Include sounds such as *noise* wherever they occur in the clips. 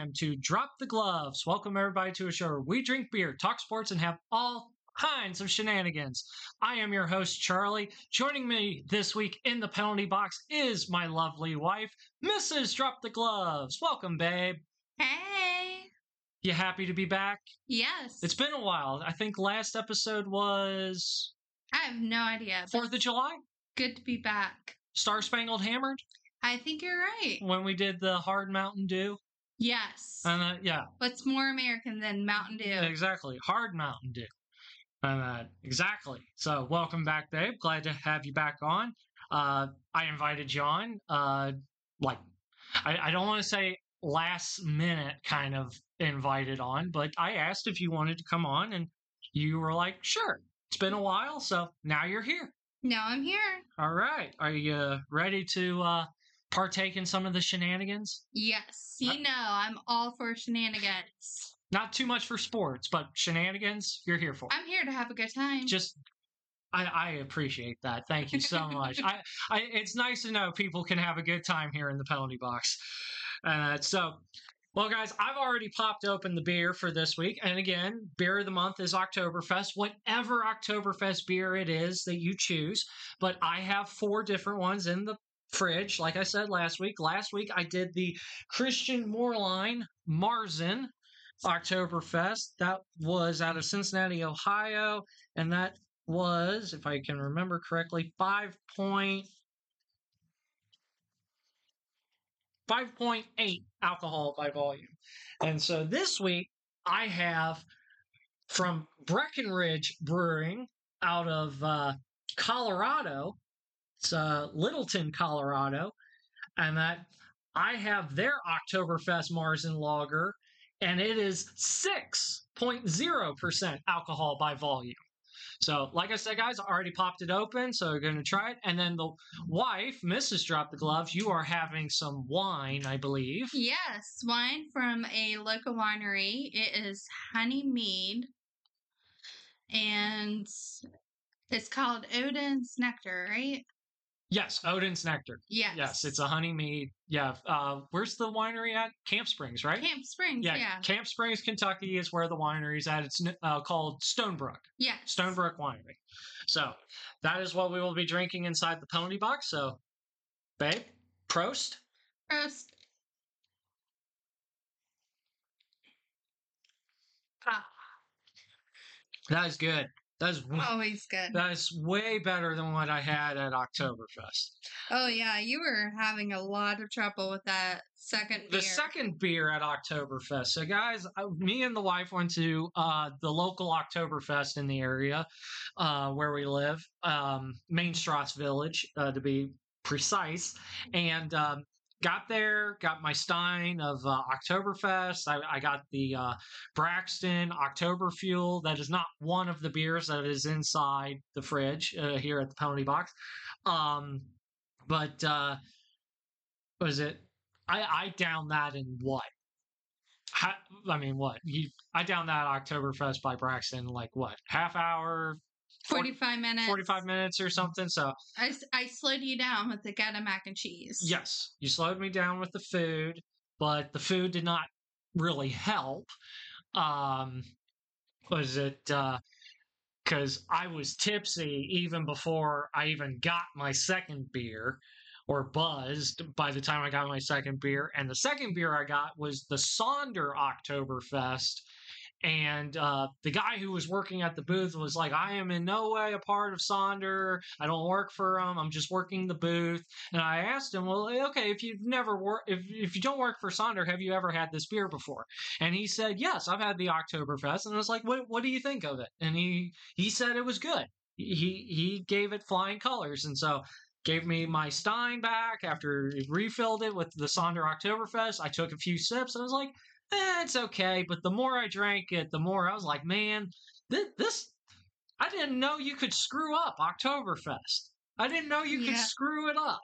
Time to drop the gloves. Welcome everybody to a show where we drink beer, talk sports, and have all kinds of shenanigans. I am your host, Charlie. Joining me this week in the penalty box is my lovely wife, Mrs. Drop the Gloves. Welcome, babe. Hey. You happy to be back? Yes. It's been a while. I think last episode was I have no idea. 4th of July? Good to be back. Star Spangled Hammered? I think you're right. When we did the hard Mountain Dew? Yes. And uh, yeah, What's more American than Mountain Dew? Exactly. Hard Mountain Dew. And uh, exactly. So welcome back, babe. Glad to have you back on. Uh, I invited you on. Uh, like, I, I don't want to say last minute kind of invited on, but I asked if you wanted to come on, and you were like, sure. It's been a while, so now you're here. Now I'm here. All right. Are you ready to uh, partake in some of the shenanigans? Yes. You Uh, know I'm all for shenanigans. Not too much for sports, but shenanigans, you're here for. I'm here to have a good time. just I, I appreciate that. Thank you so *laughs* much. I, I it's nice to know people can have a good time here in the penalty box. Uh, so, well, guys, I've already popped open the beer for this week, and again, beer of the month is Oktoberfest. Whatever Oktoberfest beer it is that you choose, but I have four different ones in the fridge. Like I said last week, last week I did the Christian Moerlein Marzen Oktoberfest. That was out of Cincinnati, Ohio, and that was, if I can remember correctly, five point five point eight alcohol by volume. And so this week I have from Breckenridge Brewing out of uh, Colorado. It's uh, Littleton, Colorado, and that I have their Oktoberfest Marzen Lager, and it is six point zero percent alcohol by volume. So, like I said, guys, I already popped it open, so we're going to try it. And then the wife, Mrs. Drop the Gloves, you are having some wine, I believe. yes. Wine from a local winery. It is honey mead. And it's called Odin's Nectar, right? Yes, Odin's Nectar. Yes. Yes, it's a honey mead. Yeah. Uh, where's the winery at? Camp Springs, right? Camp Springs, yeah, yeah. Camp Springs, Kentucky is where the winery's at. It's uh, called Stonebrook. Yes. Stonebrook Winery. So that is what we will be drinking inside the penalty box. So, babe, Prost. Prost. Ah, That is good. That is always good. that is way better than what I had at Oktoberfest. Oh yeah, you were having a lot of trouble with that second The beer. second beer at Oktoberfest. So, guys, me and the wife went to uh, the local Oktoberfest in the area uh, where we live, um, Mainstrasse Village, uh, to be precise, and um, got there, got my stein of uh, Oktoberfest. I, I got the uh, Braxton October Fuel. That is not one of the beers that is inside the fridge uh, here at the penalty box. Um, but uh, was it? I I downed that in what? Ha, I mean, what? You, I downed that Oktoberfest by Braxton like what? Half hour, 45 minutes. 45 minutes or something. So, I, I slowed you down with the Gouda mac and cheese. yes, you slowed me down with the food, but the food did not really help. Um, was it, uh, because I was tipsy even before I even got my second beer or buzzed by the time I got my second beer. And the second beer I got was the Sonder Oktoberfest. And uh, the guy who was working at the booth was like, I am in no way a part of Sonder. I don't work for him. I'm just working the booth. And I asked him, well, okay, if you've never worked, if, if you don't work for Sonder, have you ever had this beer before? And he said, yes, I've had the Oktoberfest. And I was like, what, what do you think of it? And he, he said it was good. He, he gave it flying colors. And so gave me my Stein back after he refilled it with the Sonder Oktoberfest. I took a few sips and I was like, eh, it's okay. But the more I drank it, the more I was like, man, this, this I didn't know you could screw up Oktoberfest. I didn't know you could Yeah. screw it up.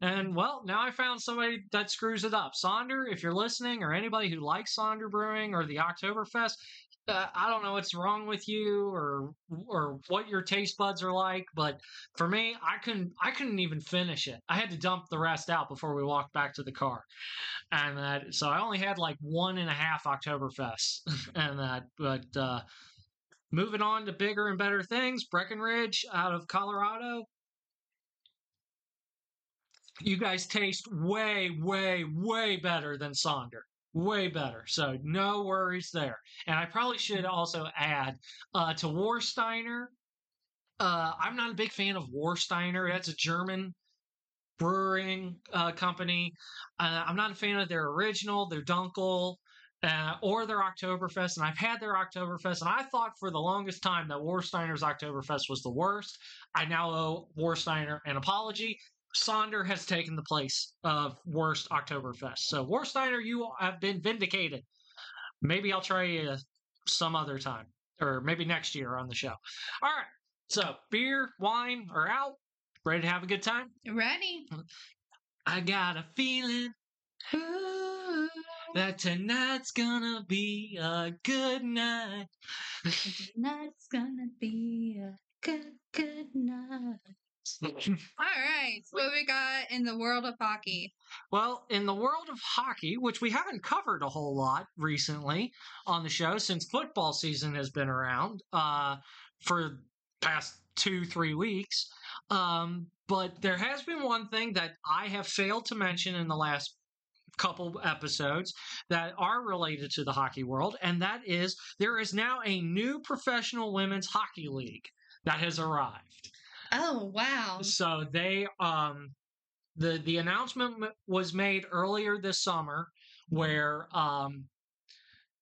And well, now I found somebody that screws it up. Sonder, if you're listening, or anybody who likes Sonder Brewing or the Oktoberfest, uh, I don't know what's wrong with you or or what your taste buds are like, but for me, I couldn't I couldn't even finish it. I had to dump the rest out before we walked back to the car, and that so I only had like one and a half Oktoberfest, *laughs* and that. But uh, moving on to bigger and better things, Breckenridge out of Colorado. You guys taste way, way, way better than Sonder way better. So no worries there. And I probably should also add uh, to Warsteiner. Uh, I'm not a big fan of Warsteiner. That's a German brewing uh, company. Uh, I'm not a fan of their original, their Dunkel, uh, or their Oktoberfest. And I've had their Oktoberfest, and I thought for the longest time that Warsteiner's Oktoberfest was the worst. I now owe Warsteiner an apology. Sonder has taken the place of worst Oktoberfest. So Warsteiner, you have been vindicated. Maybe I'll try you some other time, or maybe next year on the show. All right. So beer, wine are out. Ready to have a good time? Ready? I got a feeling Ooh. that tonight's gonna be a good night. Tonight's gonna be a good, good night. *laughs* All right. So what we got in the world of hockey? Well, in the world of hockey, which we haven't covered a whole lot recently on the show since football season has been around uh, for past two, three weeks. Um, but there has been one thing that I have failed to mention in the last couple episodes that are related to the hockey world, and that is there is now a new professional women's hockey league that has arrived. Oh wow. So they um the the announcement was made earlier this summer where um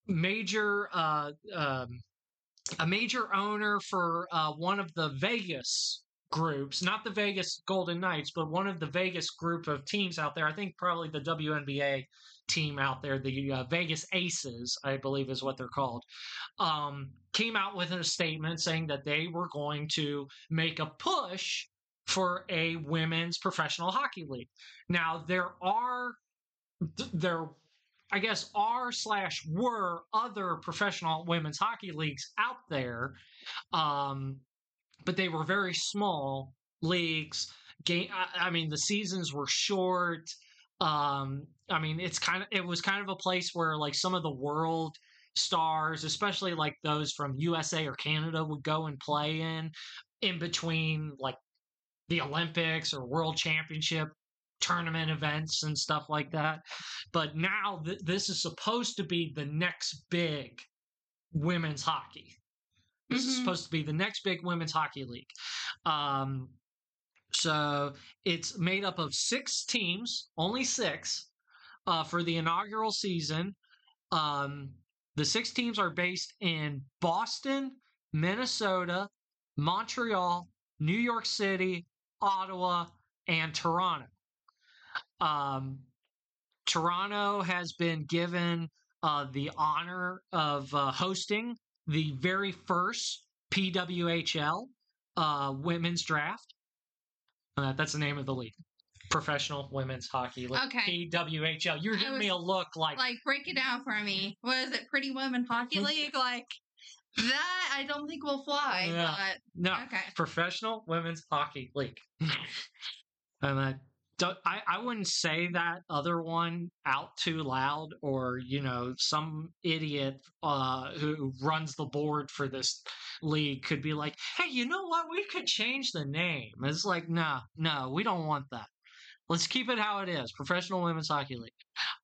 major uh um a major owner for uh one of the Vegas groups, not the Vegas Golden Knights, but one of the Vegas group of teams out there. I think probably the WNBA team out there, the uh, Vegas Aces, I believe is what they're called, um, came out with a statement saying that they were going to make a push for a women's professional hockey league. Now there are there I guess are slash were other professional women's hockey leagues out there, um, but they were very small leagues. Game, I, I mean, the seasons were short. Um, I mean, it's kind of it was kind of a place where like some of the world stars, especially like those from USA or Canada, would go and play in in between like the Olympics or World Championship tournament events and stuff like that. But now th- this is supposed to be the next big women's hockey. This is Mhm. supposed to be the next big women's hockey league. Um, so it's made up of six teams, only six, uh, for the inaugural season. Um, the six teams are based in Boston, Minnesota, Montreal, New York City, Ottawa, and Toronto. Um, Toronto has been given uh, the honor of uh, hosting the very first PWHL uh, women's draft. Uh, that's the name of the league. Professional Women's Hockey League. Okay. PWHL. You're giving me a look like, Like break it down for me. What is it? Pretty Women Hockey *laughs* League? Like that? I don't think will fly. Yeah. no, okay. Professional Women's Hockey League. *laughs* and I, don't, I, I wouldn't say that other one out too loud, or you know, some idiot uh, who runs the board for this league could be like, "Hey, you know what? We could change the name." It's like, no, no, we don't want that. Let's keep it how it is. Professional Women's Hockey League.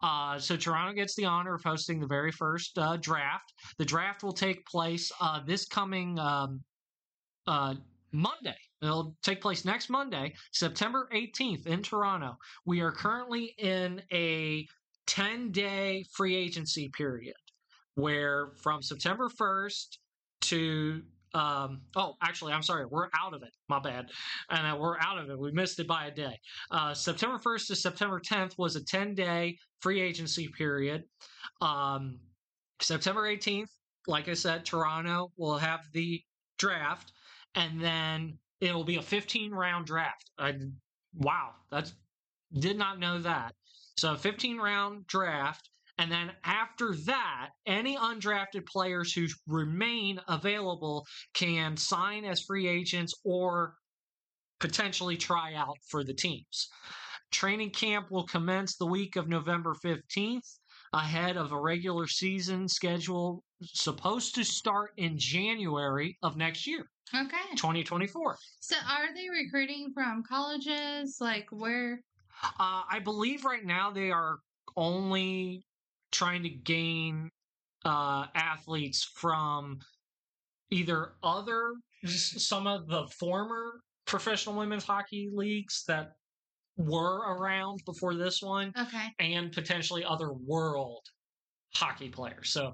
Uh, so Toronto gets the honor of hosting the very first uh, draft. The draft will take place uh, this coming um, uh, Monday. It'll take place next Monday, September 18th in Toronto. We are currently in a 10 day free agency period where from September 1st to um, oh, actually, I'm sorry, we're out of it. My bad, and uh, we're out of it. We missed it by a day. Uh, September 1st to September 10th was a 10 day free agency period. Um, September 18th, like I said, Toronto will have the draft, and then it'll be a 15 round draft. I, wow, that's did not know that. So, 15 round draft, And then after that, any undrafted players who remain available can sign as free agents or potentially try out for the teams. Training camp will commence the week of November 15th ahead of a regular season schedule supposed to start in January of next year, Okay. 2024. So are they recruiting from colleges? Like where? Uh, I believe right now they are only trying to gain uh, athletes from either other some of the former professional women's hockey leagues that were around before this one Okay. and potentially other world hockey players so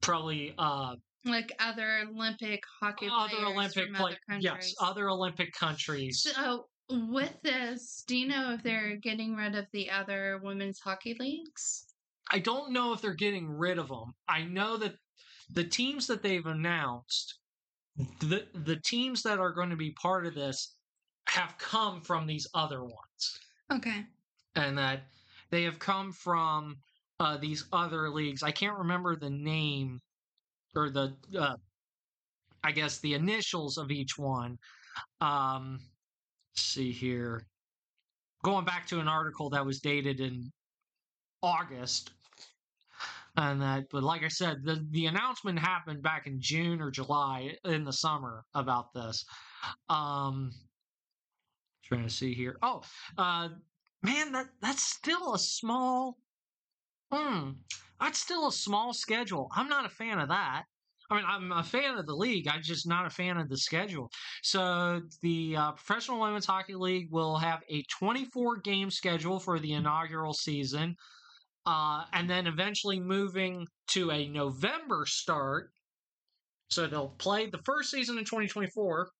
probably uh Like other Olympic hockey other olympic play- other yes other olympic countries So with this, do you know if they're getting rid of the other women's hockey leagues? I don't know if they're getting rid of them. I know that the teams that they've announced, the the teams that are going to be part of this, have come from these other ones, Okay. and that they have come from uh, these other leagues. I can't remember the name or the, uh, I guess the initials of each one. Um, let's see here, going back to an article that was dated in August and that but like i said the the announcement happened back in june or july in the summer about this um trying to see here oh uh man that that's still a small hmm that's still a small schedule i'm not a fan of that I mean, I'm a fan of the league. I'm just not a fan of the schedule. So, the uh, Professional Women's Hockey League will have a 24 game schedule for the inaugural season uh, and then eventually moving to a November start. So they'll play the first season in 2024,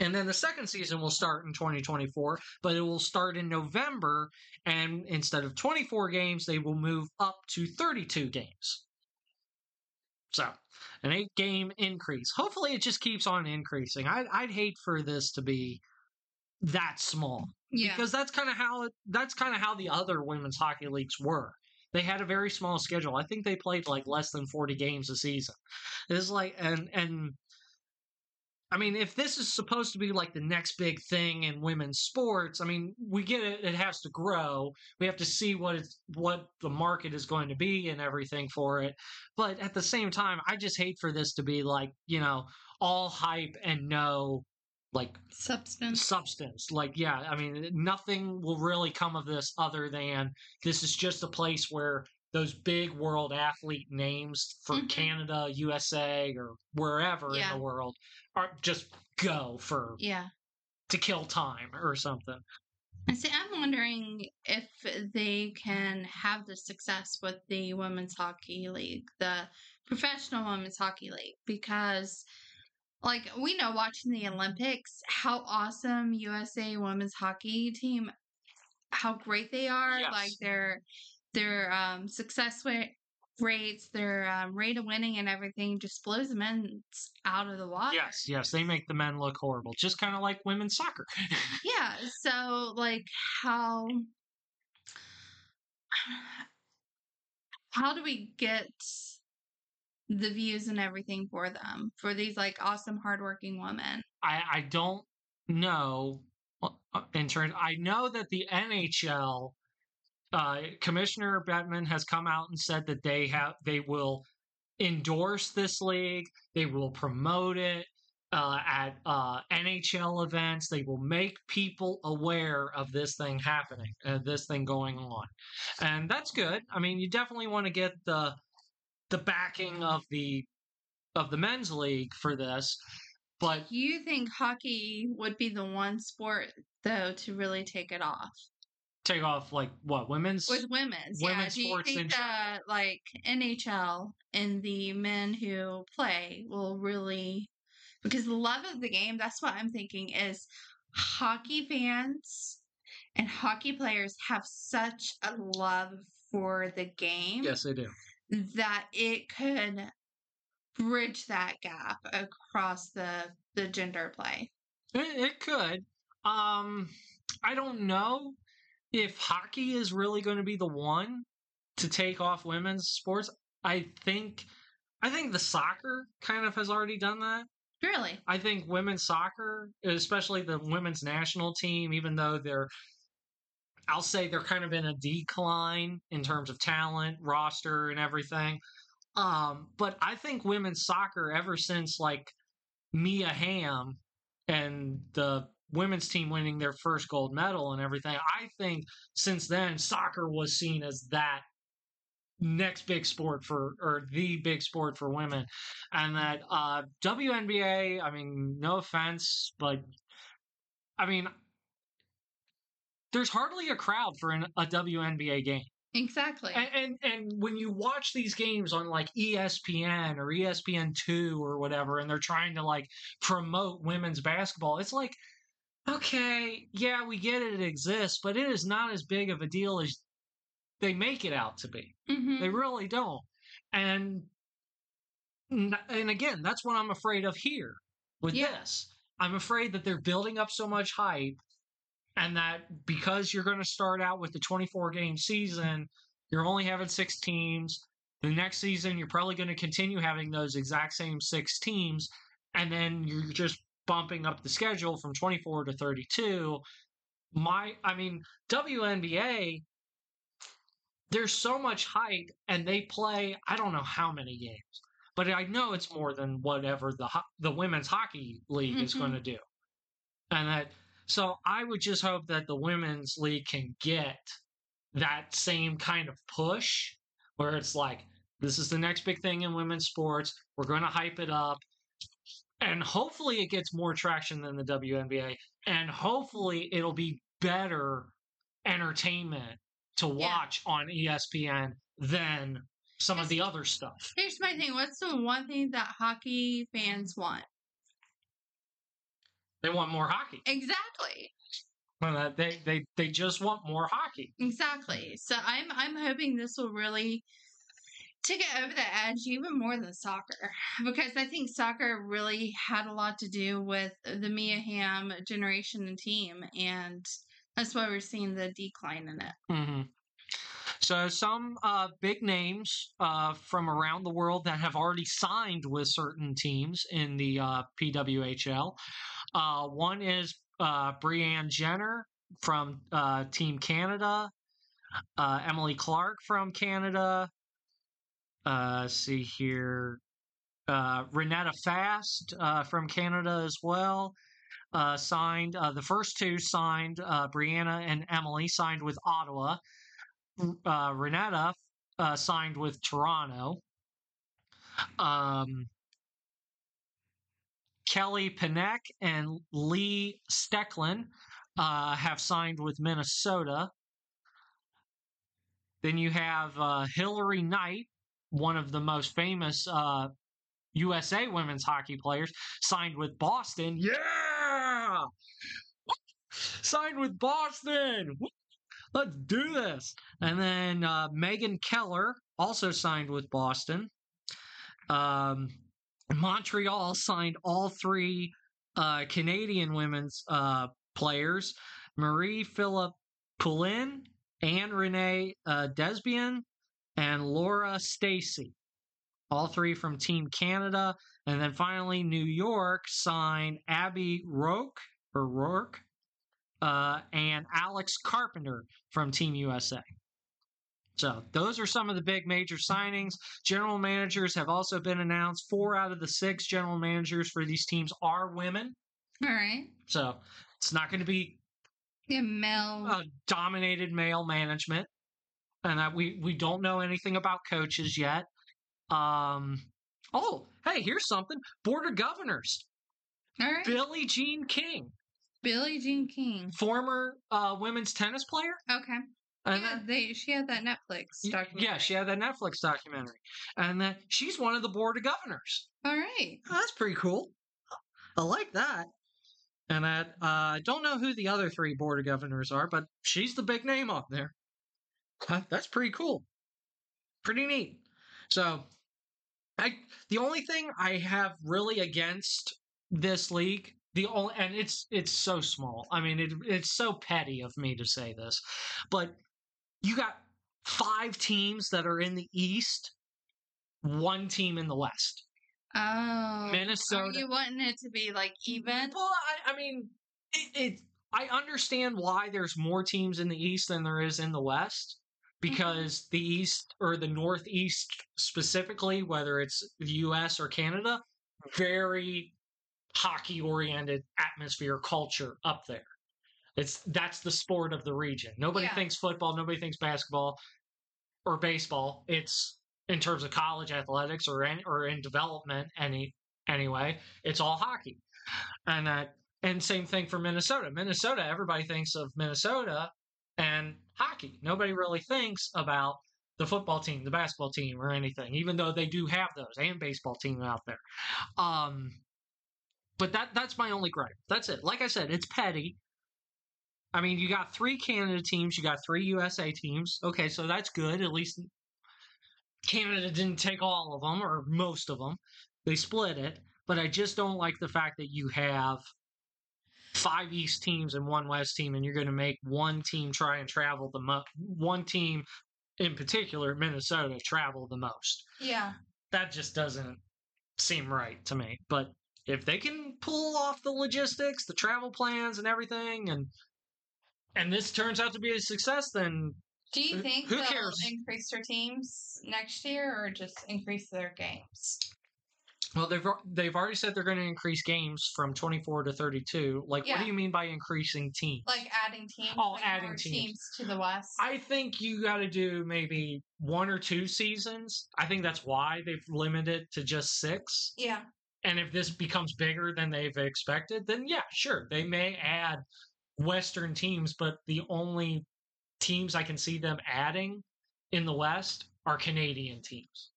and then the second season will start in 2024, but it will start in November, and instead of 24 games, they will move up to 32 games. So, an eight game increase. Hopefully, it just keeps on increasing. I, I'd hate for this to be that small Yeah. because that's kind of how that's kind of how the other women's hockey leagues were. They had a very small schedule. I think they played like less than 40 games a season. It's like and and I mean, if this is supposed to be like the next big thing in women's sports, I mean, we get it. It has to grow. We have to see what it's what the market is going to be and everything for it. But at the same time, I just hate for this to be like you know all hype and no like Substance. substance. Like, yeah, I mean, nothing will really come of this other than this is just a place where those big world athlete names for Mhm. Canada, USA, or wherever Yeah. in the world are just go for Yeah. to kill time or something. And see, I'm wondering if they can have the success with the women's hockey league, the professional women's hockey league, because, like, we know watching the Olympics how awesome USA women's hockey team, how great they are, Yes. like their their um, success rates, their um, rate of winning, and everything just blows the men out of the water. Yes, yes, they make the men look horrible, just kind of like women's soccer. *laughs* Yeah, so like how *sighs* how do we get the views and everything for them for these like awesome hardworking women? I I don't know uh, in terms. I know that the NHL uh, Commissioner Bettman has come out and said that they have they will endorse this league. They will promote it uh, at uh, NHL events. They will make people aware of this thing happening, uh, this thing going on, and that's good. I mean, you definitely want to get the the backing of the of the men's league for this, but Do you think hockey would be the one sport though to really take it off take off like what women's with women's? Women's yeah, do you think that like NHL and the men who play will really because the love of the game? That's what I'm thinking is hockey fans and hockey players have such a love for the game yes they do that it could bridge that gap across the the gender play. It, it could. Um, I don't know if hockey is really going to be the one to take off women's sports. I think I think the soccer kind of has already done that. Really? I think women's soccer, especially the women's national team, even though they're I'll say they're kind of in a decline in terms of talent, roster, and everything. Um, but I think women's soccer, ever since like Mia Hamm and the women's team winning their first gold medal and everything, I think since then soccer was seen as that next big sport for or the big sport for women and that uh WNBA I mean no offense but I mean there's hardly a crowd for an, a WNBA game Exactly. and, and and when you watch these games on like ESPN or ESPN two or whatever, and they're trying to like promote women's basketball, it's like, okay, yeah, we get it, it exists, but it is not as big of a deal as they make it out to be. hmm They really don't. And and again, that's what I'm afraid of here with Yeah. this. I'm afraid that they're building up so much hype and that because you're going to start out with the 24 game season, you're only having 6 teams. The next season you're probably going to continue having those exact same 6 teams and then you're just bumping up the schedule from 24 to 32. My I mean, WNBA there's so much hype and they play I don't know how many games, but I know it's more than whatever the the women's hockey league is Mhm. going to do. And that so I would just hope that the women's league can get that same kind of push where it's like this is the next big thing in women's sports. We're going to hype it up. And hopefully it gets more traction than the WNBA and hopefully it'll be better entertainment to Yeah. watch on E ESPN than some of the other stuff. Here's my thing. What's the one thing that hockey fans want? They want more hockey. Exactly. Well, They they they just want more hockey. Exactly. So I'm I'm hoping this will really take it over the edge even more than soccer because I think soccer really had a lot to do with the Mia Hamm generation and team and that's why we're seeing the decline in it. hmm So some uh, big names uh, from around the world that have already signed with certain teams in the uh, PWHL. Uh, one is uh, Brianne Jenner from uh, Team Canada. Uh, Emily Clark from Canada. Uh, see here. Uh, Renata Fast from Canada as well. Signed the first two signed Brianna and Emily signed with Ottawa. Renata signed with Toronto. Um, Kelly Pannek and Lee Stecklein uh, have signed with Minnesota. Then you have uh, Hilary Knight, one of the most famous uh, USA women's hockey players, signed with Boston. Yeah! signed with Boston! Let's do this. And then uh, Megan Keller also signed with Boston. Um, Montreal signed all three uh, Canadian women's uh, players Marie Philip Poulin, Anne Renee uh, Desbiens, and Laura Stacey. All three from Team Canada. And then finally, New York signed Abby Rourke or Rourke uh, and Alex Carpenter from Team USA. So those are some of the big major signings. General managers have also been announced. Four out of the six general managers for these teams are women. All right. So it's not going to be Yeah, Mel. uh, dominated male management, and that we we don't know anything about coaches yet. Um. Oh, hey, here's something. Board of Governors. All right. Billie Jean King, Billie Jean King. former uh, women's tennis player. Okay. And yeah, that- they she had that Netflix documentary. Yeah, she had that Netflix documentary, and that she's one of the board of governors. All right. Oh, that's pretty cool. I like that. And that uh, I don't know who the other three board of governors are, but she's the big name up there. That's pretty cool. Pretty neat. So, I the only thing I have really against this league, the only and it's it's so small. I mean, it it's so petty of me to say this, but you got five teams that are in the East, one team in the West. Oh, Minnesota. Are you wanting it to be like even? Well, I, I mean, it, it. I understand why there's more teams in the East than there is in the West mm-hmm. because the East or the Northeast specifically, whether it's the U.S. or Canada, very hockey oriented atmosphere culture up there. It's that's the sport of the region. Nobody Yeah. thinks football, nobody thinks basketball or baseball. It's in terms of college athletics or in, or in development any anyway, it's all hockey. And that and same thing for Minnesota. Minnesota, everybody thinks of Minnesota and hockey. Nobody really thinks about the football team, the basketball team, or anything, even though they do have those and baseball team out there. Um, but that that's my only gripe. That's it. Like I said, it's petty. I mean, you got three Canada teams, you got three USA teams. Okay, so that's good. At least Canada didn't take all of them or most of them. They split it. But I just don't like the fact that you have five East teams and one West team, and you're going to make one team try and travel the most. One team, in particular, Minnesota, travel the most. Yeah. That just doesn't seem right to me. But if they can pull off the logistics, the travel plans, and everything, and and this turns out to be a success, then Do you think who they'll cares? increase their teams next year, or just increase their games? well they've they've already said they're going to increase games from 24 to 32. Like, what do you mean by increasing teams? Like adding teams. Oh, like adding more teams. to the West. I think you got to do maybe one or two seasons. I think that's why they've limited to just six. yeah. And if this becomes bigger than they've expected, then yeah, sure, they may add Western teams, but the only teams I can see them adding in the West are Canadian teams.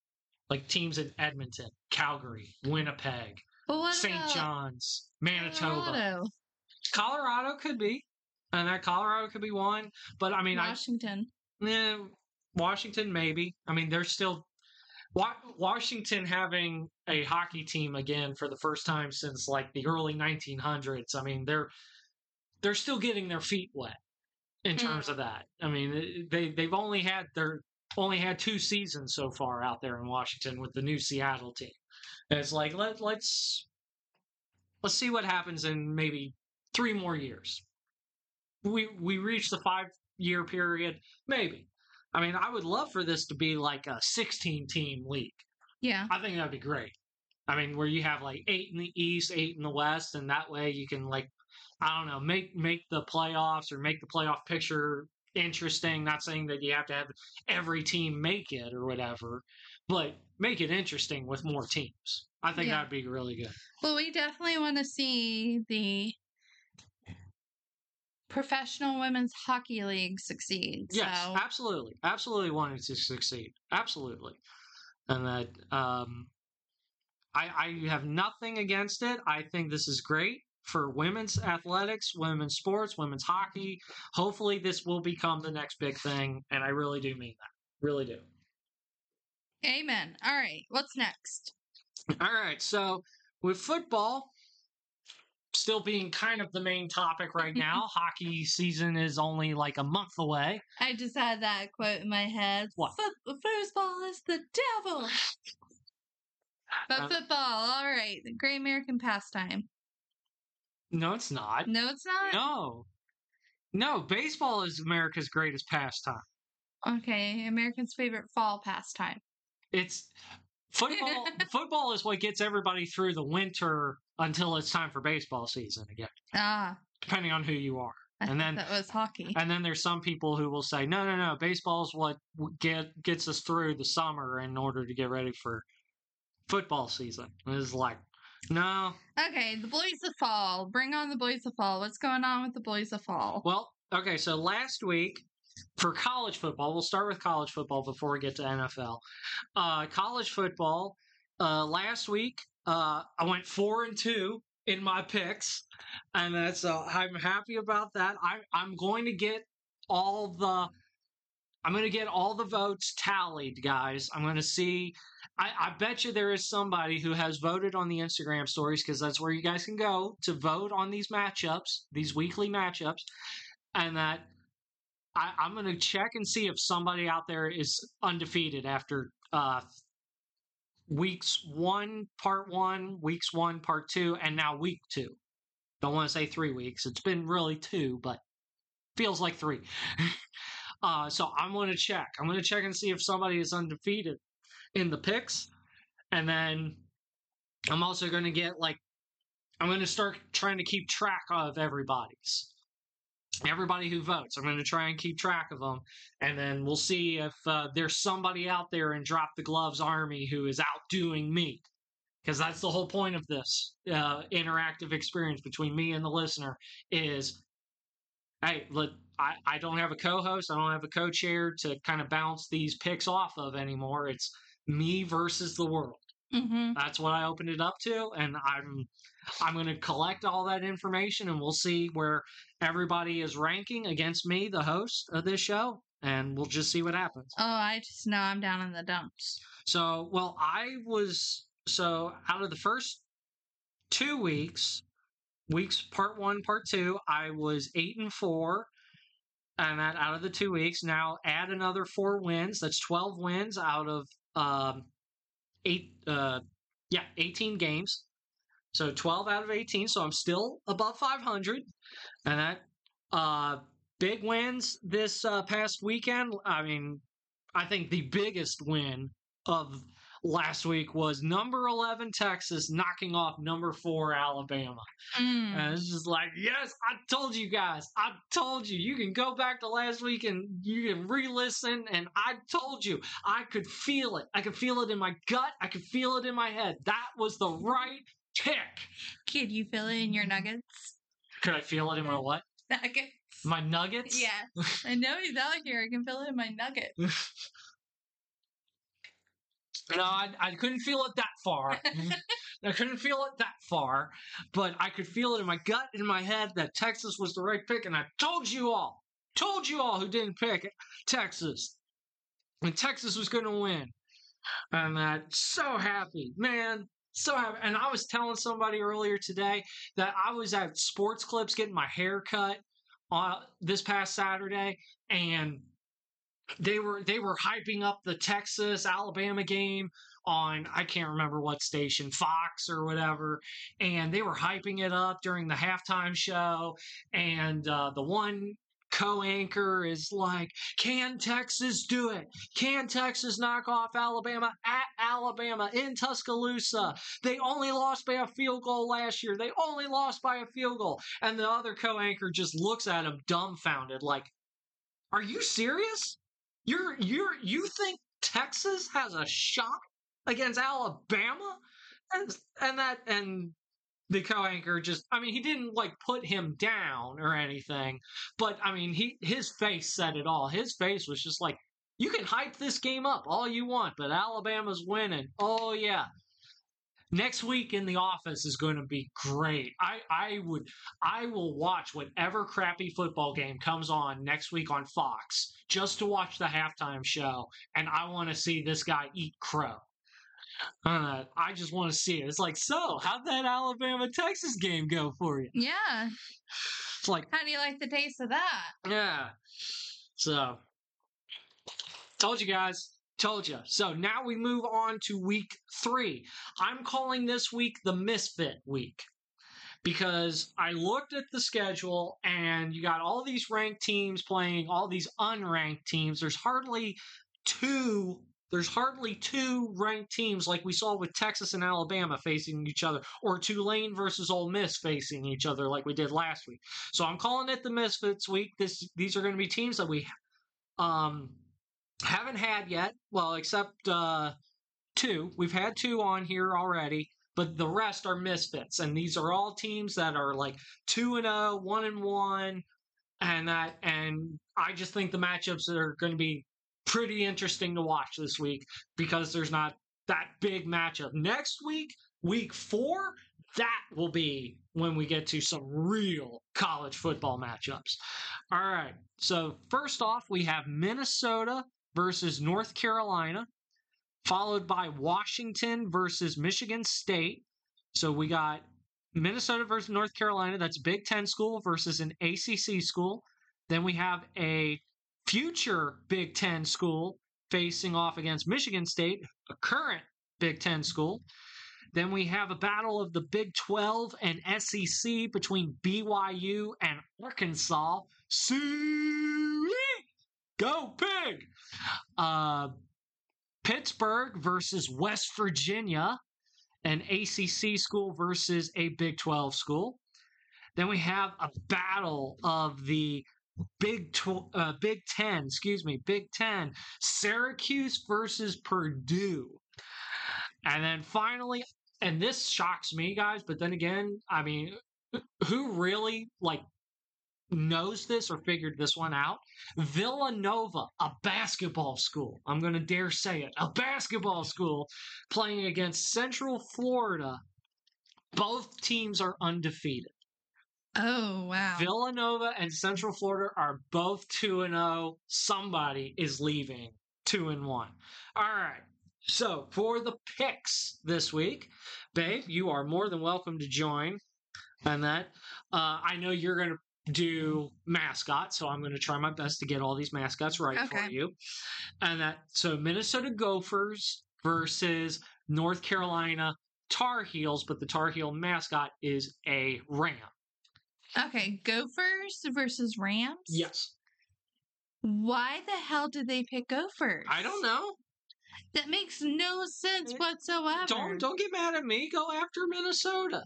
Like teams in Edmonton, Calgary, Winnipeg, St. John's, Manitoba. Colorado, Colorado could be. And that Colorado could be one. But I mean, I, Washington? yeah, Washington maybe. I mean, they're still Wa- Washington having a hockey team again for the first time since like the early 1900s. I mean, they're they're still getting their feet wet in mm-hmm. terms of that. I mean, they they've only had their only had two seasons so far out there in Washington with the new Seattle team. And it's like let let's let's see what happens in maybe three more years. We we reach the five year period, maybe. I mean, I would love for this to be like a 16 team league. Yeah. I think that'd be great. I mean, where you have like eight in the East, eight in the West, and that way you can like, I don't know, make make the playoffs or make the playoff picture interesting. Not saying that you have to have every team make it or whatever, but make it interesting with more teams. I think Yeah. that'd be really good. Well, we definitely want to see the professional women's hockey league succeed. Yes, so absolutely, absolutely wanting to succeed, absolutely, and that um, I I have nothing against it. I think this is great for women's athletics, women's sports, women's hockey. Hopefully, this will become the next big thing, and I really do mean that, really do. amen. All right. What's next? All right, so with football still being kind of the main topic right now, *laughs* hockey season is only like a month away. I just had that quote in my head. What? Foot- football is the devil. *sighs* But Uh, football, all right. The great American pastime. No, it's not. No, it's not. No. No, baseball is America's greatest pastime. Okay, American's favorite fall pastime. It's football *laughs* football is what gets everybody through the winter until it's time for baseball season again, Ah, depending on who you are. I And then- that was hockey. And then there's some people who will say, "No, no, no, baseball is what get gets us through the summer in order to get ready for football season." And it's like, no. Okay, the Boys of Fall. Bring on the Boys of Fall. What's going on with the Boys of Fall? Well, okay, so last week for college football, we'll start with college football before we get to NFL. Uh, college football, uh, last week, uh, I went four and two in my picks, and that's uh, I'm happy about that. I, I'm going to get all the. I'm going to get all the votes tallied, guys. I'm going to see. I, I bet you there is somebody who has voted on the Instagram stories because that's where you guys can go to vote on these matchups, these weekly matchups, and that I, I'm going to check and see if somebody out there is undefeated after uh, weeks one, part one, weeks one, part two, and now week two. Don't want to say three weeks. It's been really two, but feels like three. *laughs* uh, so I'm going to check. I'm going to check and see if somebody is undefeated in the picks. And then I'm also going to get like, I'm going to start trying to keep track of everybody's. Everybody who votes, I'm going to try and keep track of them, and then we'll see if uh, there's somebody out there in Drop the Gloves Army who is outdoing me because that's the whole point of this uh, interactive experience between me and the listener is hey look I, I don't have a co-host i don't have a co-chair to kind of bounce these picks off of anymore it's me versus the world Mm-hmm. that's what i opened it up to and i'm i'm going to collect all that information and we'll see where everybody is ranking against me the host of this show and we'll just see what happens Oh, I just know I'm down in the dumps. so, well, I was so out of the first two weeks, weeks part one, part two, I was eight and four, and that out of the two weeks. Now add another four wins. That's twelve wins out of um, eight. Uh, yeah, eighteen games. So twelve out of eighteen. So I'm still above five hundred, and that uh, big wins this uh, past weekend. I mean, I think the biggest win of last week was number 11 Texas knocking off number 4 Alabama. Mm. And it's just like, yes, I told you guys. I told you. You can go back to last week and you can re-listen and I told you. I could feel it. I could feel it in my gut. I could feel it in my head. That was the right pick. Kid, you feel it in your nuggets? Could I feel it in my what? *laughs* Nuggets. My nuggets? Yeah. I know he's out here. I can feel it in my nuggets. *laughs* No, I, I couldn't feel it that far. *laughs* I couldn't feel it that far, but I could feel it in my gut, in my head, that Texas was the right pick. And I told you all, told you all who didn't pick Texas, and Texas was going to win. And I'm so happy, man. So happy. And I was telling somebody earlier today that I was at Sports Clips getting my hair cut uh, this past Saturday, and they were they were hyping up the Texas Alabama game on I can't remember what station, Fox or whatever, and they were hyping it up during the halftime show, and uh, the one co-anchor is like, "Can Texas do it? Can Texas knock off Alabama at Alabama in Tuscaloosa? They only lost by a field goal last year. They only lost by a field goal." And the other co-anchor just looks at him dumbfounded, like, "Are you serious?" You're you're you think Texas has a shot against Alabama? And and that and the co-anchor just I mean he didn't like put him down or anything, but I mean he his face said it all. His face was just like you can hype this game up all you want, but Alabama's winning. Oh yeah. Next week in the office is going to be great. I, I would I will watch whatever crappy football game comes on next week on Fox just to watch the halftime show, and I want to see this guy eat crow. Uh, I just want to see it. It's like, so how'd that Alabama Texas game go for you? Yeah. It's like, How do you like the taste of that? yeah. So, told you guys. Told you. So now we move on to week three. I'm calling this week the Misfit Week because I looked at the schedule and you got all these ranked teams playing all these unranked teams. There's hardly two. There's hardly two ranked teams like we saw with Texas and Alabama facing each other, or Tulane versus Ole Miss facing each other like we did last week. So I'm calling it the Misfits Week. This these are going to be teams that we um haven't had yet. Well, except uh, two. We've had two on here already, but the rest are misfits, and these are all teams that are like two and zero, one and one, and that. And I just think the matchups are going to be pretty interesting to watch this week because there's not that big matchup next week. Week four, that will be when we get to some real college football matchups. All right. So, first off, we have Minnesota versus North Carolina, followed by Washington versus Michigan State. So, we got Minnesota versus North Carolina. That's Big Ten school versus an ACC school. Then we have a future Big Ten school facing off against Michigan State, a current Big Ten school. Then we have a battle of the Big 12 and SEC between BYU and Arkansas. See, go pig! Uh, Pittsburgh versus West Virginia, an ACC school versus a Big 12 school. Then we have a battle of the Big tw- uh, Big Ten, excuse me, Big Ten, Syracuse versus Purdue. And then finally, and this shocks me, guys, but then again, I mean, who really like knows this or figured this one out? Villanova, a basketball school. I'm going to dare say it. A basketball school playing against Central Florida. Both teams are undefeated. Oh wow. Villanova and Central Florida are both 2 and 0. Somebody is leaving 2 and 1. All right. So, for the picks this week, babe, you are more than welcome to join. And that uh, I know you're going to do mascot, so I'm going to try my best to get all these mascots right for you. And that so Minnesota Gophers versus North Carolina Tar Heels, but the Tar Heel mascot is a ram. Okay, Gophers versus Rams. Yes. Why the hell did they pick Gophers? I don't know. That makes no sense whatsoever. Don't don't get mad at me. Go after Minnesota.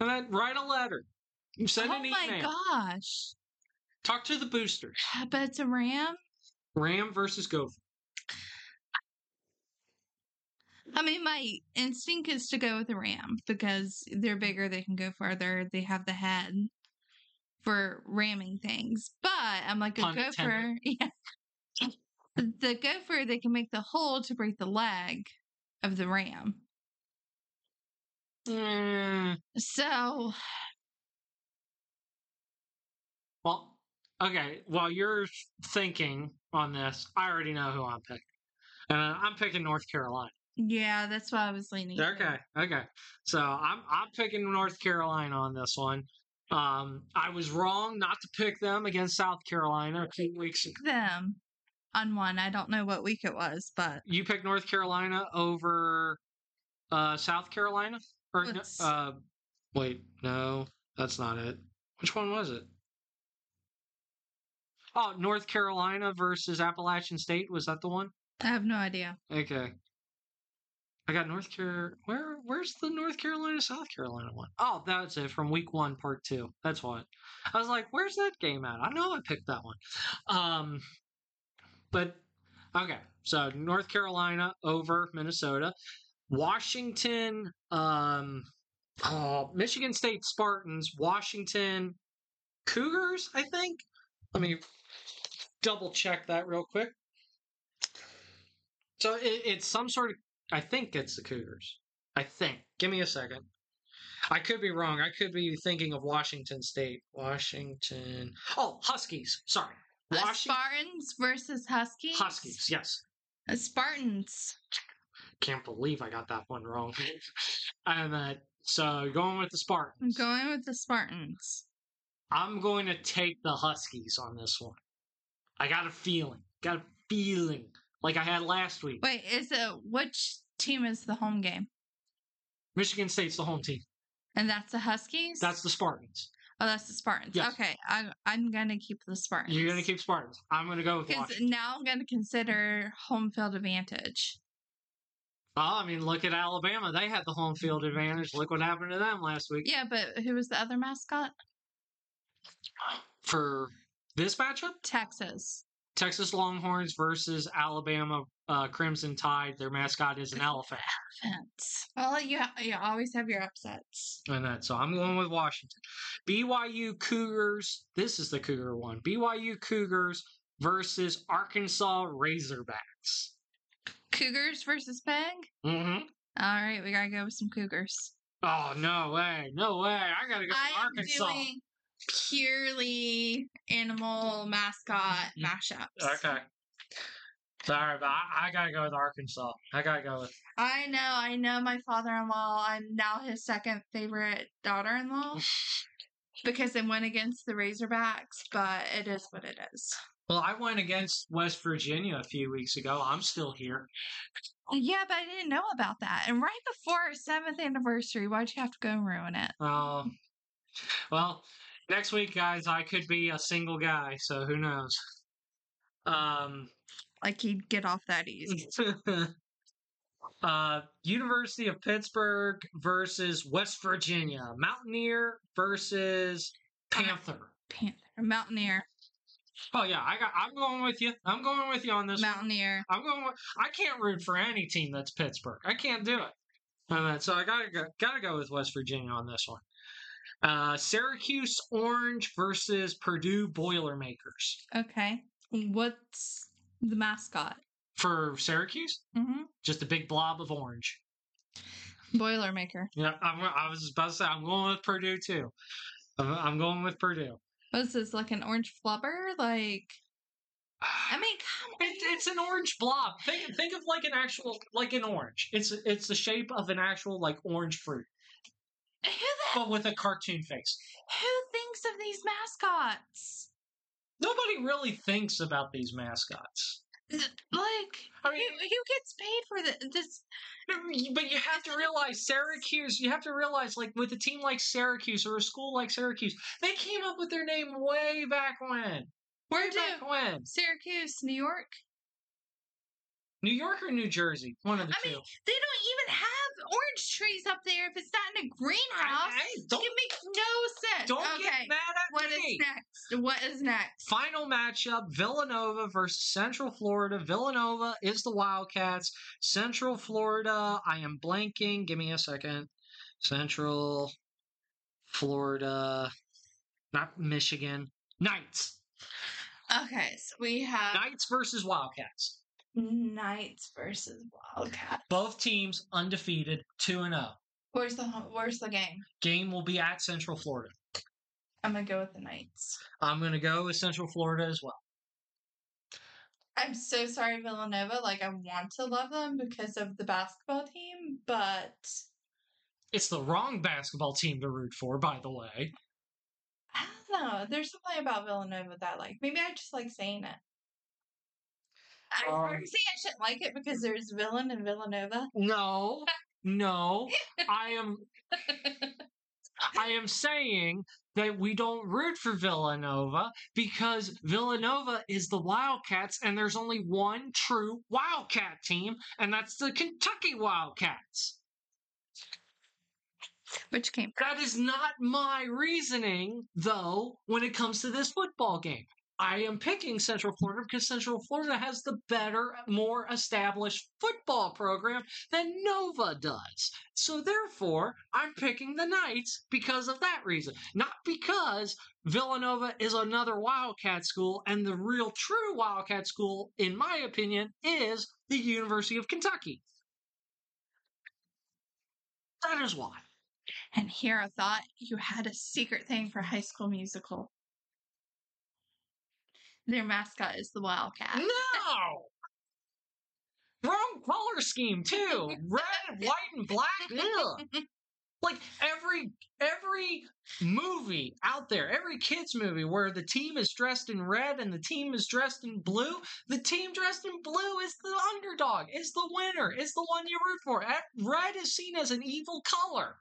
And then write a letter. You Send oh an my gosh! Talk to the boosters. But it's a Ram. Ram versus Gopher. I mean, my instinct is to go with the Ram because they're bigger, they can go farther, they have the head for ramming things. But I'm like a Pun gopher. intended. *laughs* Yeah. The gopher, they can make the hole to break the leg of the ram. Mm, So, well, okay. While you're thinking on this, I already know who I'm picking. And I'm picking North Carolina. yeah, that's what I was leaning. to. Okay, okay. So I'm I'm picking North Carolina on this one. Um, I was wrong not to pick them against South Carolina a few weeks ago. Them on one. I don't know what week it was, but You picked North Carolina over uh, South Carolina, or no- uh, wait, no, that's not it. Which one was it? Oh, North Carolina versus Appalachian State. Was that the one? I have no idea. Okay. I got North Car. Where? Where's the North Carolina South Carolina one? Oh, that's it from Week One, Part Two. That's what. I was like, "Where's that game at?" I know I picked that one. Um, but okay. So North Carolina over Minnesota, Washington. Um, oh, Michigan State Spartans, Washington Cougars. I think. Let me double check that real quick. So it, it's some sort of. I think it's the Cougars. I think. Give me a second. I could be wrong. I could be thinking of Washington State. Washington. Oh, Huskies. Sorry. Washington Spartans versus Huskies. Huskies. Yes. Spartans. Can't believe I got that one wrong. *laughs* and uh, so going with the Spartans. I'm going with the Spartans. I'm going to take the Huskies on this one. I got a feeling. Got a feeling like I had last week. Wait, is it which team is the home game? Michigan State's the home team. And that's the Huskies. That's the Spartans. oh, that's the Spartans. Yes. Okay, I, I'm gonna keep the Spartans. You're going to keep Spartans. I'm going to go with because Washington. now I'm gonna consider home field advantage. Well, I mean, look at Alabama. They had the home field advantage. Look what happened to them last week. Yeah, but who was the other mascot? For this matchup, Texas. Texas Longhorns versus Alabama uh, Crimson Tide. Their mascot is an elephant. Fence. Well, you you always have your upsets. And that, so I'm going with Washington. BYU Cougars. This is the Cougar one. BYU Cougars versus Arkansas Razorbacks. Cougars versus Peg. Mm-hmm. All right, we gotta go with some Cougars. Oh no way, no way! I gotta go I Arkansas. doing purely animal mascot mm-hmm. mashups. Okay. Sorry, but I, I gotta go with Arkansas. I gotta go with. I know, I know my father in law. I'm now his second favorite daughter in law mm. because they went against the Razorbacks, but it is what it is. Well, I went against West Virginia a few weeks ago. I'm still here. Yeah, but I didn't know about that. And right before our seventh anniversary, why'd you have to go and ruin it? Oh, well, next week, guys, I could be a single guy, so who knows? Um, Like he'd get off that easy. *laughs* uh, University of Pittsburgh versus West Virginia. Mountaineer versus Panther. Panther, Mountaineer, Oh yeah, I got. I'm going with you. I'm going with you on this. one. Mountaineer. I'm going. With, I can't root for any team that's Pittsburgh. I can't do it. And so I gotta go. Gotta go with West Virginia on this one. Uh, Syracuse Orange versus Purdue Boilermakers. Okay. What's the mascot? For Syracuse, Mm-hmm. just a big blob of orange. Boilermaker. Yeah, I'm, I was about to say I'm going with Purdue too. I'm, going with Purdue. What's this, like an orange flubber? Like, I *sighs* mean, come on. It, it's an orange blob. Think think of like an actual like an orange. It's it's the shape of an actual like orange fruit, but with a cartoon face. who thinks of these mascots? Nobody really thinks about these mascots. Like, I mean, who, who gets paid for the, this? but you have to realize Syracuse. You have to realize, like with a team like Syracuse or a school like Syracuse, they came up with their name way back when. Way Purdue. back when. Syracuse, New York. New York or New Jersey? One of the I two. mean, they don't even have orange trees up there if it's not in a greenhouse. I- don't- it makes no sense. Don't okay. get mad at What is me. next? What is next? Final matchup Villanova versus Central Florida. Villanova is the Wildcats. Central Florida, I am blanking. Give me a second. Central Florida, not Michigan. Knights. Okay, so we have Knights versus Wildcats. Knights versus Wildcats. Both teams undefeated, 2 and 0. Where's the Where's the game? Game will be at Central Florida. I'm gonna go with the Knights. I'm going to go with Central Florida as well. I'm so sorry, Villanova. Like I want to love them because of the basketball team, but It's the wrong basketball team to root for, by the way. I don't know. There's something about Villanova that I like. Maybe I just like saying it. I Um, saying I shouldn't like it because there's villain in Villanova. No, no. I am *laughs* I am saying that we don't root for Villanova because Villanova is the Wildcats and there's only one true Wildcat team and that's the Kentucky Wildcats. Which came That is not my reasoning though when it comes to this football game. I am picking Central Florida because Central Florida has the better, more established football program than Nova does. So therefore, I'm picking the Knights because of that reason. Not because Villanova is another Wildcat school and the real true Wildcat school, in my opinion, is the University of Kentucky. That is why. And here I thought you had a secret thing for High School Musical. Their mascot is the Wildcat. No! Wrong color scheme too. Red, white, and black. Ugh. Like every every movie out there, every kids movie where the team is dressed in red and the team is dressed in blue, the team dressed in blue is the underdog, is the winner, is the one you root for. Red is seen as an evil color.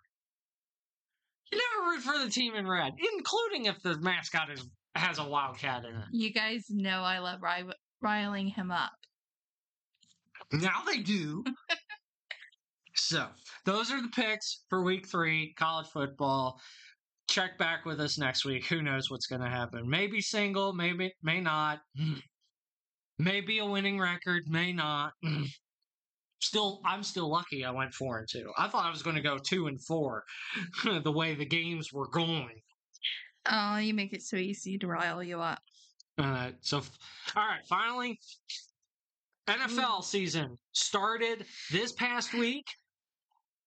You never root for the team in red, including if the mascot is has a wildcat in it. You guys know I love ri- riling him up. Now they do. so, those are the picks for week three, college football. Check back with us next week. Who knows what's going to happen? Maybe single, maybe, may not. *clears throat* Maybe a winning record, may not. *clears throat* Still, I'm still lucky I went four and two. I thought I was going to go two and four *laughs* the way the games were going. Oh, you make it so easy to rile you up. Uh, so, all right, finally, NFL season started this past week.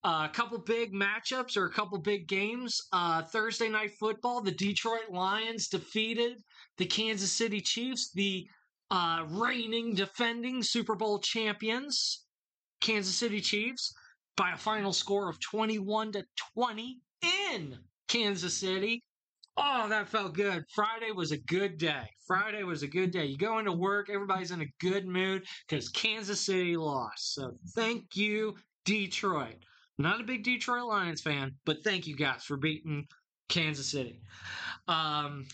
a couple big matchups or a couple big games. Uh, Thursday night football, the Detroit Lions defeated the Kansas City Chiefs, the uh, reigning, defending Super Bowl champions, Kansas City Chiefs, by a final score of 21 to 20 in Kansas City. Oh, that felt good. Friday was a good day. Friday was a good day. You go into work, everybody's in a good mood because Kansas City lost. So thank you, Detroit. Not a big Detroit Lions fan, but thank you guys for beating Kansas City. Um,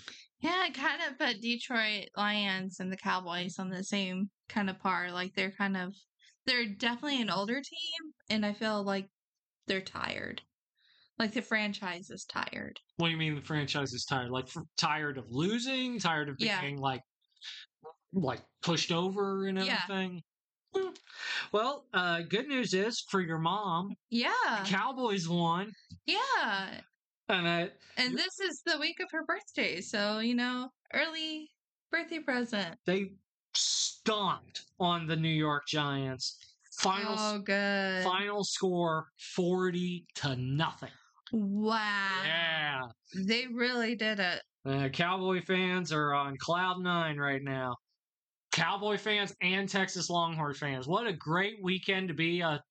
Yeah, I kind of put Detroit Lions and the Cowboys on the same kind of par. Like they're kind of, they're definitely an older team, and I feel like they're tired. Like the franchise is tired. what do you mean the franchise is tired? Like f- tired of losing, tired of being Yeah. like like pushed over and everything. Hmm. Well, uh, good news is for your mom, Yeah, Cowboys won, yeah. and I, And this is the week of her birthday, so you know, early birthday present. they stomped on the New York Giants. Final Oh, good. final score forty to nothing. Wow. Yeah, They really did it. uh, Cowboy fans are on cloud nine right now. Cowboy fans and Texas Longhorn fans. What a great weekend to be a,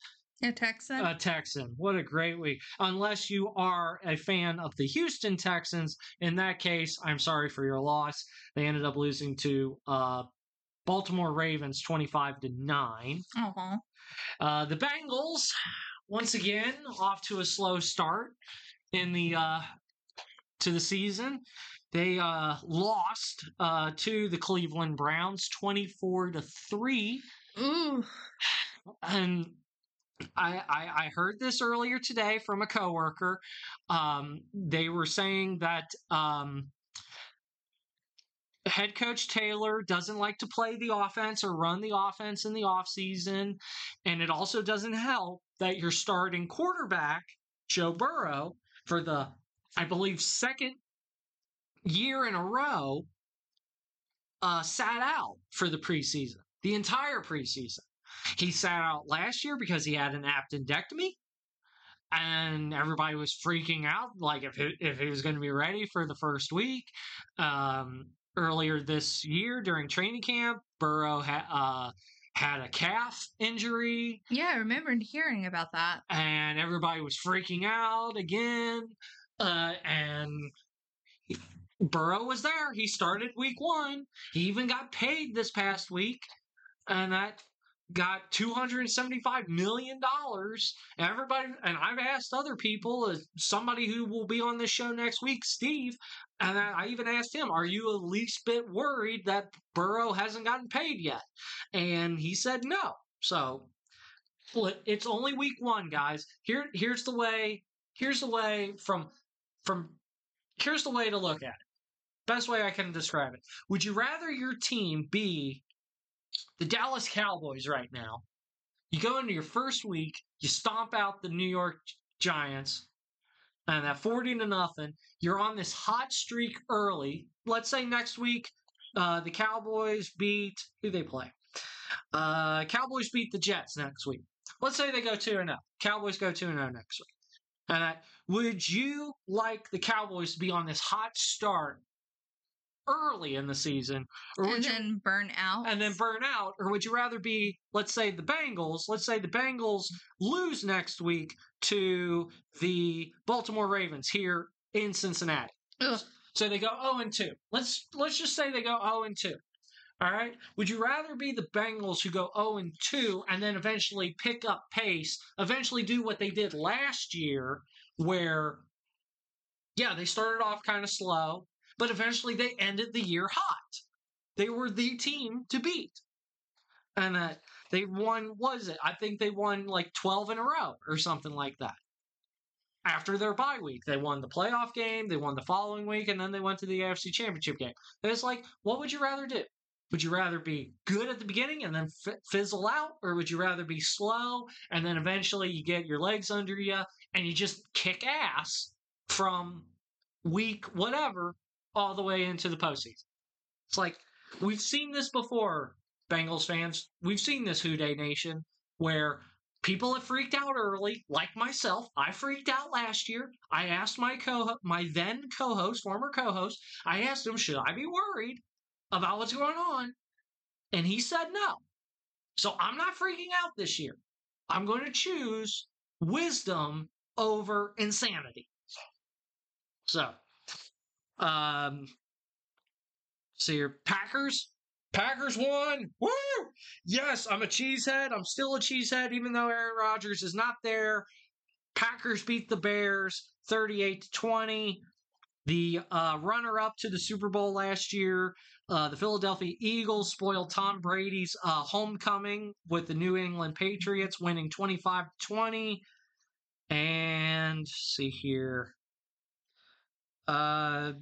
A Texan. a Texan. What a great week. Unless you are a fan of the Houston Texans. In that case, I'm sorry for your loss. They ended up losing to uh, Baltimore Ravens 25 to 9. uh-huh. Uh, the Bengals, once again, off to a slow start in the uh, to the season. They uh, lost uh, to the Cleveland Browns, twenty-four to three, Ooh. and I, I I heard this earlier today from a coworker. Um, they were saying that um, head coach Taylor doesn't like to play the offense or run the offense in the offseason. And it also doesn't help that your starting quarterback, Joe Burrow, for the, I believe, second year in a row, uh, sat out for the preseason, the entire preseason. He sat out last year because he had an appendectomy. And everybody was freaking out, like if he, if he was going to be ready for the first week. Um, earlier this year during training camp, Burrow had uh, had a calf injury, Yeah, I remember hearing about that. and everybody was freaking out again. Uh, and Burrow was there. He started week one. He even got paid this past week, and that got two hundred and seventy-five million dollars. Everybody, and I've asked other people, uh, somebody who will be on this show next week, Steve, and I, even asked him, "Are you the least bit worried that Burrow hasn't gotten paid yet?" And he said no. So it's only week one, guys. Here, here's the way. Here's the way from from. Here's the way to look at it. Best way I can describe it. Would you rather your team be the Dallas Cowboys right now? You go into your first week, you stomp out the New York Giants, and at forty to nothing, you're on this hot streak early. Let's say next week, uh, the Cowboys beat who they play. Uh, Cowboys beat the Jets next week. Let's say they go 2 and 0. Cowboys go 2 and 0 next week. And would you like the Cowboys to be on this hot start early in the season? Or would And you, burn out. and then burn out? Or would you rather be, let's say, the Bengals? Let's say the Bengals lose next week to the Baltimore Ravens here in Cincinnati. Ugh. So they go 0 and 2. Let's let's just say they go 0 and 2. All right? Would you rather be the Bengals who go 0 and 2 and then eventually pick up pace, eventually do what they did last year where yeah, they started off kind of slow, but eventually they ended the year hot. They were the team to beat. And uh, they won was it? I think they won like 12 in a row or something like that after their bye week. They won the playoff game, they won the following week, and then they went to the AFC Championship game. And it's like, what would you rather do? Would you rather be good at the beginning and then f- fizzle out, or would you rather be slow and then eventually you get your legs under you and you just kick ass from week whatever all the way into the postseason? It's like we've seen this before, Bengals fans. We've seen this Who Dey Nation where people have freaked out early, like myself. I freaked out last year. I asked my co my then co-host, former co-host, I asked him, should I be worried about what's going on? And he said no. So I'm not freaking out this year. I'm going to choose wisdom over insanity. So Um, see your Packers. Packers won. Woo! Yes, I'm a cheesehead. I'm still a cheesehead, even though Aaron Rodgers is not there. Packers beat the Bears 38 to 20. The uh, runner up to the Super Bowl last year, uh, the Philadelphia Eagles spoiled Tom Brady's uh, homecoming with the New England Patriots, winning 25 to 20. And see here. Uh,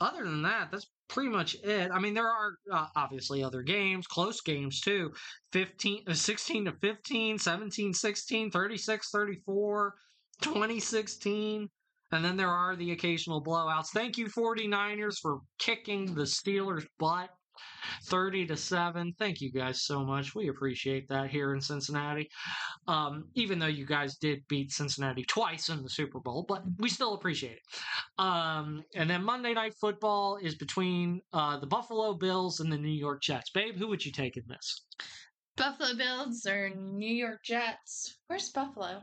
other than that, that's pretty much it. I mean, there are uh, obviously other games, close games too. 15, uh, 16 to 15, 17 16, 36 34, 2016. And then there are the occasional blowouts. Thank you, 49ers, for kicking the Steelers' butt 30 to 7. Thank you guys so much. We appreciate that here in Cincinnati. Um, even though you guys did beat Cincinnati twice in the Super Bowl, but we still appreciate it. Um, and then Monday Night Football is between uh, the Buffalo Bills and the New York Jets. Babe, who would you take in this? Buffalo Bills or New York Jets? Where's Buffalo?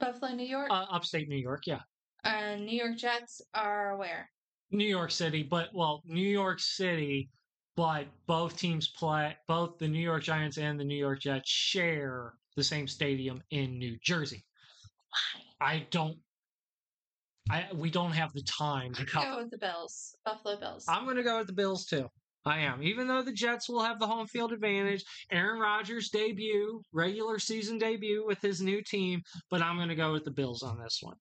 Buffalo, New York? Uh, upstate New York, yeah. Uh, New York Jets are where? New York City, but well, New York City, but both teams play both the New York Giants and the New York Jets share the same stadium in New Jersey. I don't I we don't have the time to Go cover. with the Bills. Buffalo Bills. I'm going to go with the Bills too. I am. Even though the Jets will have the home field advantage, Aaron Rodgers' debut, regular season debut with his new team, but I'm going to go with the Bills on this one.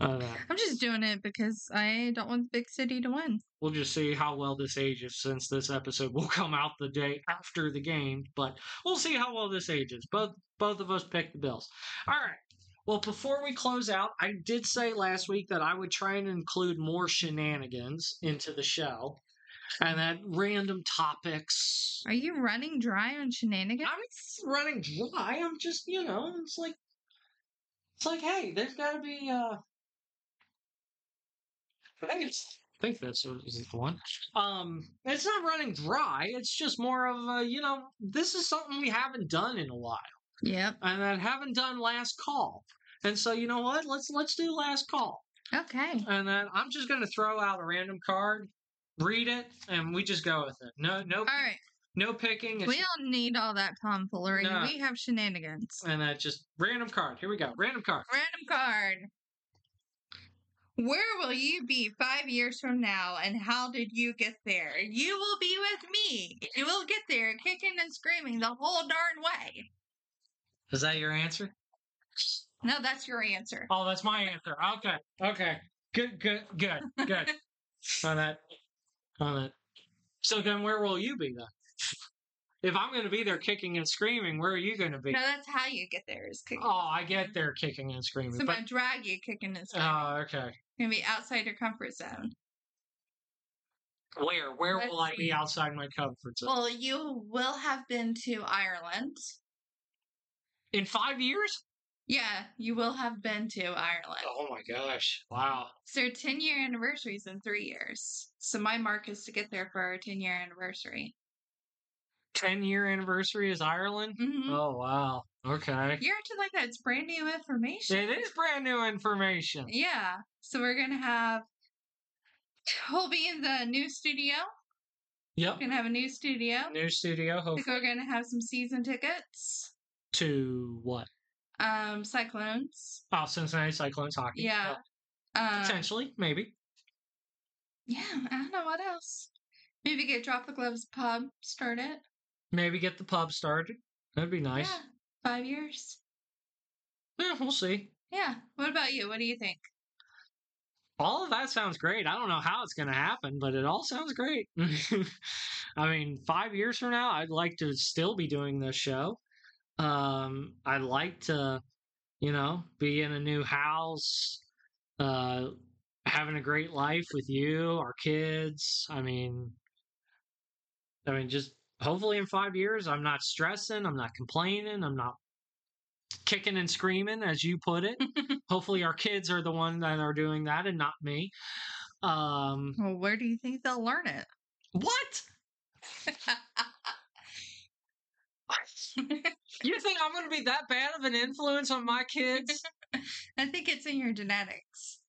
Uh, I'm just doing it because I don't want the big city to win. we'll just see how well this ages since this episode will *laughs* come out the day after the game but we'll see how well this ages. Both both of us picked the bills. All right. Well before we close out i did say last week that i would try and include more shenanigans into the show and that random topics. Are you running dry on shenanigans? i'm running dry. I'm just you know it's like it's like hey there's got to be uh I think it's I think that's what is the one. Um, it's not running dry. It's just more of a, you know, this is something we haven't done in a while, Yeah. and that haven't done last call. And so, you know what? Let's let's do last call. Okay. And then I'm just gonna throw out a random card, read it, and we just go with it. No, no, All right. no picking. It's We don't need all that tomfoolery. No. We have shenanigans. and that just random card. Here we go. Random card. Random card. Where will you be five years from now, and how did you get there? You will be with me. You will get there kicking and screaming the whole darn way. Is that your answer? No, that's your answer. Oh, that's my answer. Okay. Okay. Good, good, good, good. on that. On that. So then where will you be then? If I'm going to be there kicking and screaming, where are you going to be? No, that's how you get there. Is kicking. Oh, I get there kicking and screaming. So But, gonna drag you kicking and screaming. oh, okay. You're gonna be outside your comfort zone. Where? Where will I Let's be see. outside my comfort zone? Well, you will have been to Ireland. In five years? Yeah, you will have been to Ireland. Oh my gosh. Wow. So 10 year anniversaries in three years. So my mark is to get there for our 10 year anniversary. 10 year anniversary is Ireland? hmm Oh, wow. Okay. You're acting like that's brand new information. It is brand new information. Yeah. So we're gonna have. We'll be in the new studio. Yep. We're gonna have a new studio. New studio, hopefully. we're gonna have some season tickets. To what? Um, Cyclones. Oh, Cincinnati Cyclones hockey. Yeah. Yep. Um, Potentially, maybe. yeah. I don't know what else. Maybe get Drop the Gloves pub started. Maybe get the pub started. That'd be nice. Yeah. Five years. Yeah, we'll see. Yeah. What about you? What do you think? All of that sounds great. I don't know how it's going to happen, but it all sounds great. *laughs* I mean, five years from now, I'd like to still be doing this show. Um, I'd like to, you know, be in a new house, uh, having a great life with you, our kids. I mean, I mean, just hopefully in five years, I'm not stressing, I'm not complaining, I'm not kicking and screaming, as you put it. *laughs* hopefully, our kids are the one that are doing that and not me. Um, Well, where do you think they'll learn it? what? You think I'm going to be that bad of an influence on my kids? *laughs* I think it's in your genetics.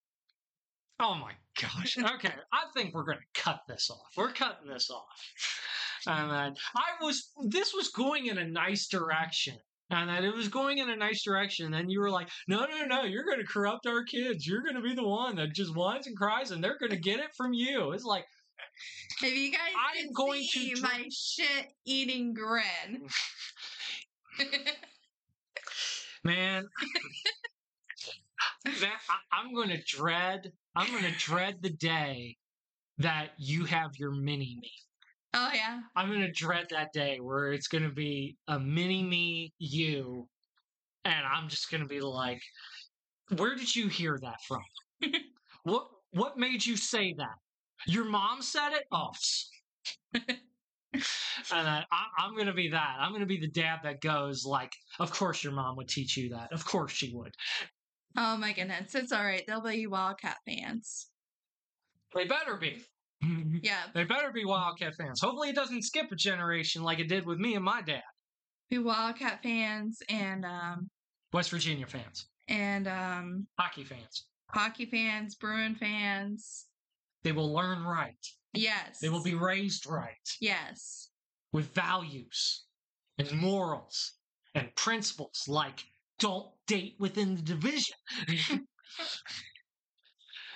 Oh my gosh. Okay, I think we're going to cut this off. We're cutting this off. And mm-hmm. then I was, this was going in a nice direction. And that it was going in a nice direction. And then you were like, no, no, no, you're going to corrupt our kids. You're going to be the one that just whines and cries and they're going to get it from you. It's like, If you guys I'm going to see dr- my shit eating grin. Mm. *laughs* man, man I, I'm going to dread, I'm going to dread the day that you have your mini me. Oh yeah. I'm gonna dread that day where it's gonna be a mini me you, and I'm just gonna be like, "Where did you hear that from? *laughs* what what made you say that? Your mom said it? Oh." *laughs* and I, I, I'm gonna be that. I'm gonna be the dad that goes like, "Of course your mom would teach you that. Of course she would. Oh my goodness. It's all right. They'll be Wildcat fans. They better be." Yeah. They better be Wildcat fans. Hopefully, it doesn't skip a generation like it did with me and my dad. Be Wildcat fans and um West Virginia fans, and um hockey fans. hockey fans, Bruin fans. They will learn right. Yes. They will be raised right Yes. with values and morals and principles like don't date within the division. *laughs* *laughs*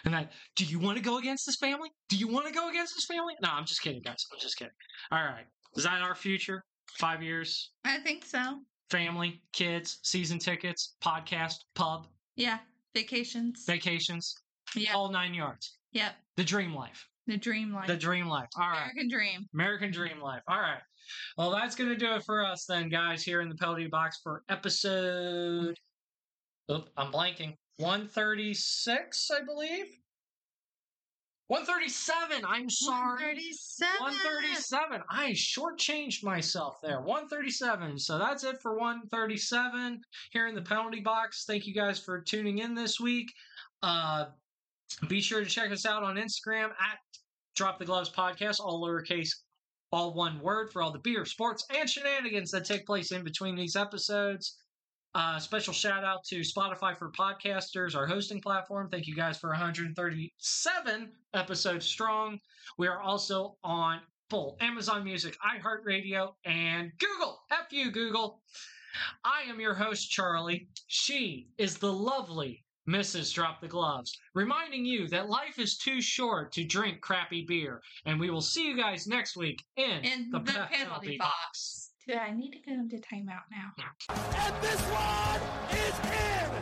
and that, do you want to go against this family? Do you want to go against this family? No, I'm just kidding, guys. I'm just kidding. All right. Is that our future? Five years? I think so. Family, kids, season tickets, podcast, pub, Yeah. Vacations. vacations, yeah. all nine yards. Yep. The dream life. The dream life. The dream life. All right. American dream. American Dream Life. All right. Well, that's going to do it for us then, guys, here in the penalty box for episode. Oop, I'm blanking. 136, I believe. 137. I'm sorry. 137. 137. I shortchanged myself there. 137. So that's it for 137 here in the penalty box. Thank you guys for tuning in this week. Uh, be sure to check us out on Instagram at Drop the Gloves Podcast, all lowercase, all one word for all the beer, sports, and shenanigans that take place in between these episodes. Uh, special shout out to Spotify for Podcasters, our hosting platform. Thank you guys for 137 episodes strong. We are also on Apple, Amazon Music, iHeartRadio, and Google. F you, Google. I am your host, Charlie. She is the lovely Mrs. Drop the Gloves, reminding you that life is too short to drink crappy beer. And we will see you guys next week in, In the, the penalty, penalty box. box. I need to go into timeout now. And this one is in.